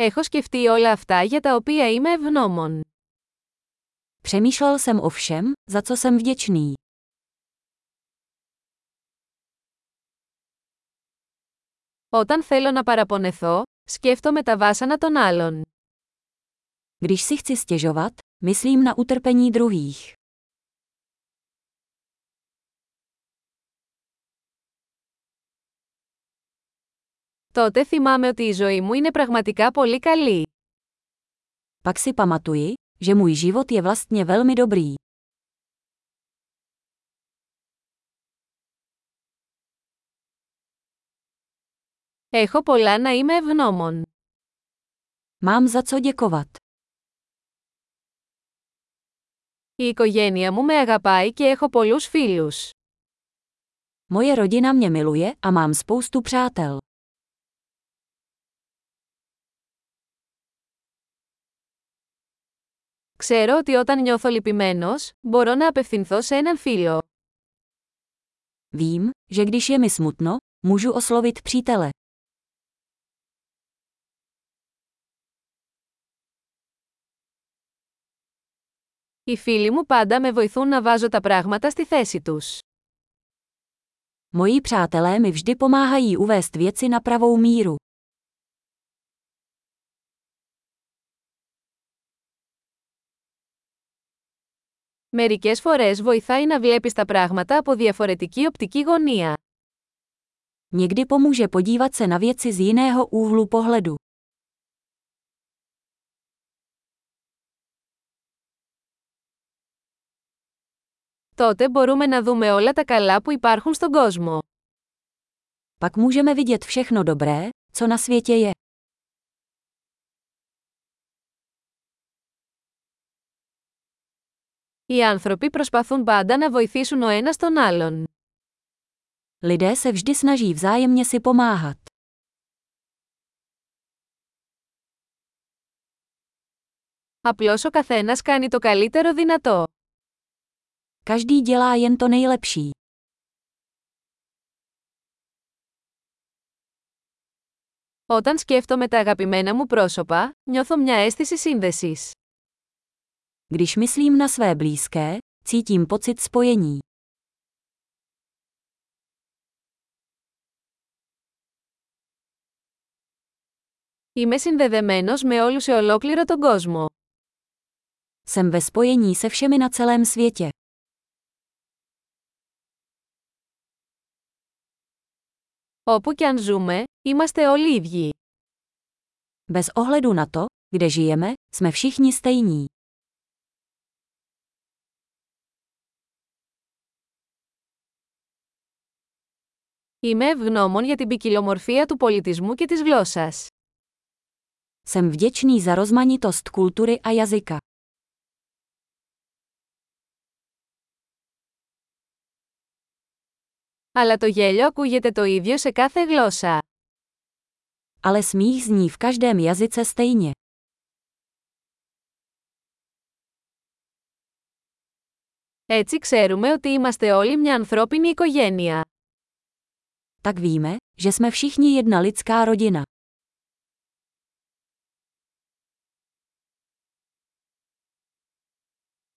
Έχω σκεφτεί όλα αυτά για τα οποία είμαι ευγνώμων. Přemýšlel jsem o všem, za co jsem vděčný. Όταν θέλω να παραπονεθώ, σκέφτομαι τα βάσανα των άλλων. Když si chci stěžovat, myslím na utrpení druhých. Τότε θυμάμαι ότι η ζωή μου είναι πραγματικά πολύ καλή. Pak si pamatuji, že můj život je vlastně velmi dobrý. Έχω πολλά να είμαι ευγνώμων. Mám za co děkovat. Η οικογένεια μου με αγαπάει και έχω πολλούς φίλους. Moje rodina mě miluje a mám spoustu přátel. Ξέρω ότι όταν νιώθω λυπημένος, μπορώ να απευθυνθώ σε έναν φίλο. Vím, že když je mi smutno, můžu oslovit přítele. Οι φίλοι μου πάντα με βοηθούν να βάζω τα πράγματα στη θέση τους. Moji přátelé mi vždy pomáhají uvést věci na pravou míru. Μερικές φορές βοηθάει να βλέπεις τα πράγματα από διαφορετική οπτική γωνία. Někdy pomůže podívat se na věci z jiného úhlu pohledu. Τότε μπορούμε να δούμε όλα τα καλά που υπάρχουν στον κόσμο. Pak můžeme vidět všechno dobré, co na světě je. Οι άνθρωποι προσπαθούν πάντα να βοηθήσουν ο ένας τον άλλον. Lidé se vždy snaží vzájemně si pomáhat. Απλώς ο καθένας κάνει το καλύτερο δυνατό. Každý dělá jen to nejlepší. Όταν σκέφτομαι τα αγαπημένα μου πρόσωπα, νιώθω μια αίσθηση σύνδεσης. Když myslím na své blízké, cítím pocit spojení. Είμαι συνδεδεμένος με όλους σε ολόκληρο τον κόσμο. Jsem ve spojení se všemi na celém světě. Όπου και αν ζούμε, είμαστε όλοι ίδιοι. Bez ohledu na to, kde žijeme, jsme všichni stejní. Είμαι ευγνώμων για την ποικιλομορφία του πολιτισμού και της γλώσσας. Jsem vděčný za rozmanitost kultury a jazyka. Αλλά το γέλιο ακούγεται το ίδιο σε κάθε γλώσσα. Ale smích zní v každém jazyce stejně. Έτσι ξέρουμε ότι είμαστε όλοι μια ανθρώπινη οικογένεια. Tak víme, že jsme všichni jedna lidská rodina.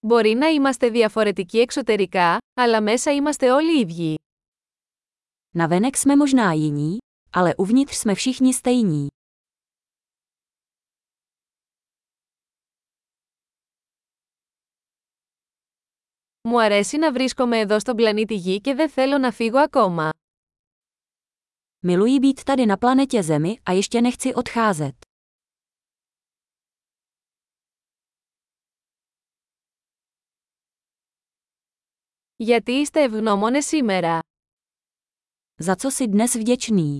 Μπορεί να είμαστε διαφορετικοί εξωτερικά, αλλά μέσα είμαστε όλοι ίδιοι. Navenek jsme možná jiní, ale uvnitř jsme všichni stejní. Μου αρέσει να βρίσκομαι εδώ στον πλανήτη Γη και δεν θέλω να φύγω ακόμα. Miluji být tady na planetě Zemi a ještě nechci odcházet. Γιατί είστε ευγνώμονες σήμερα. Za co si dnes vděčný?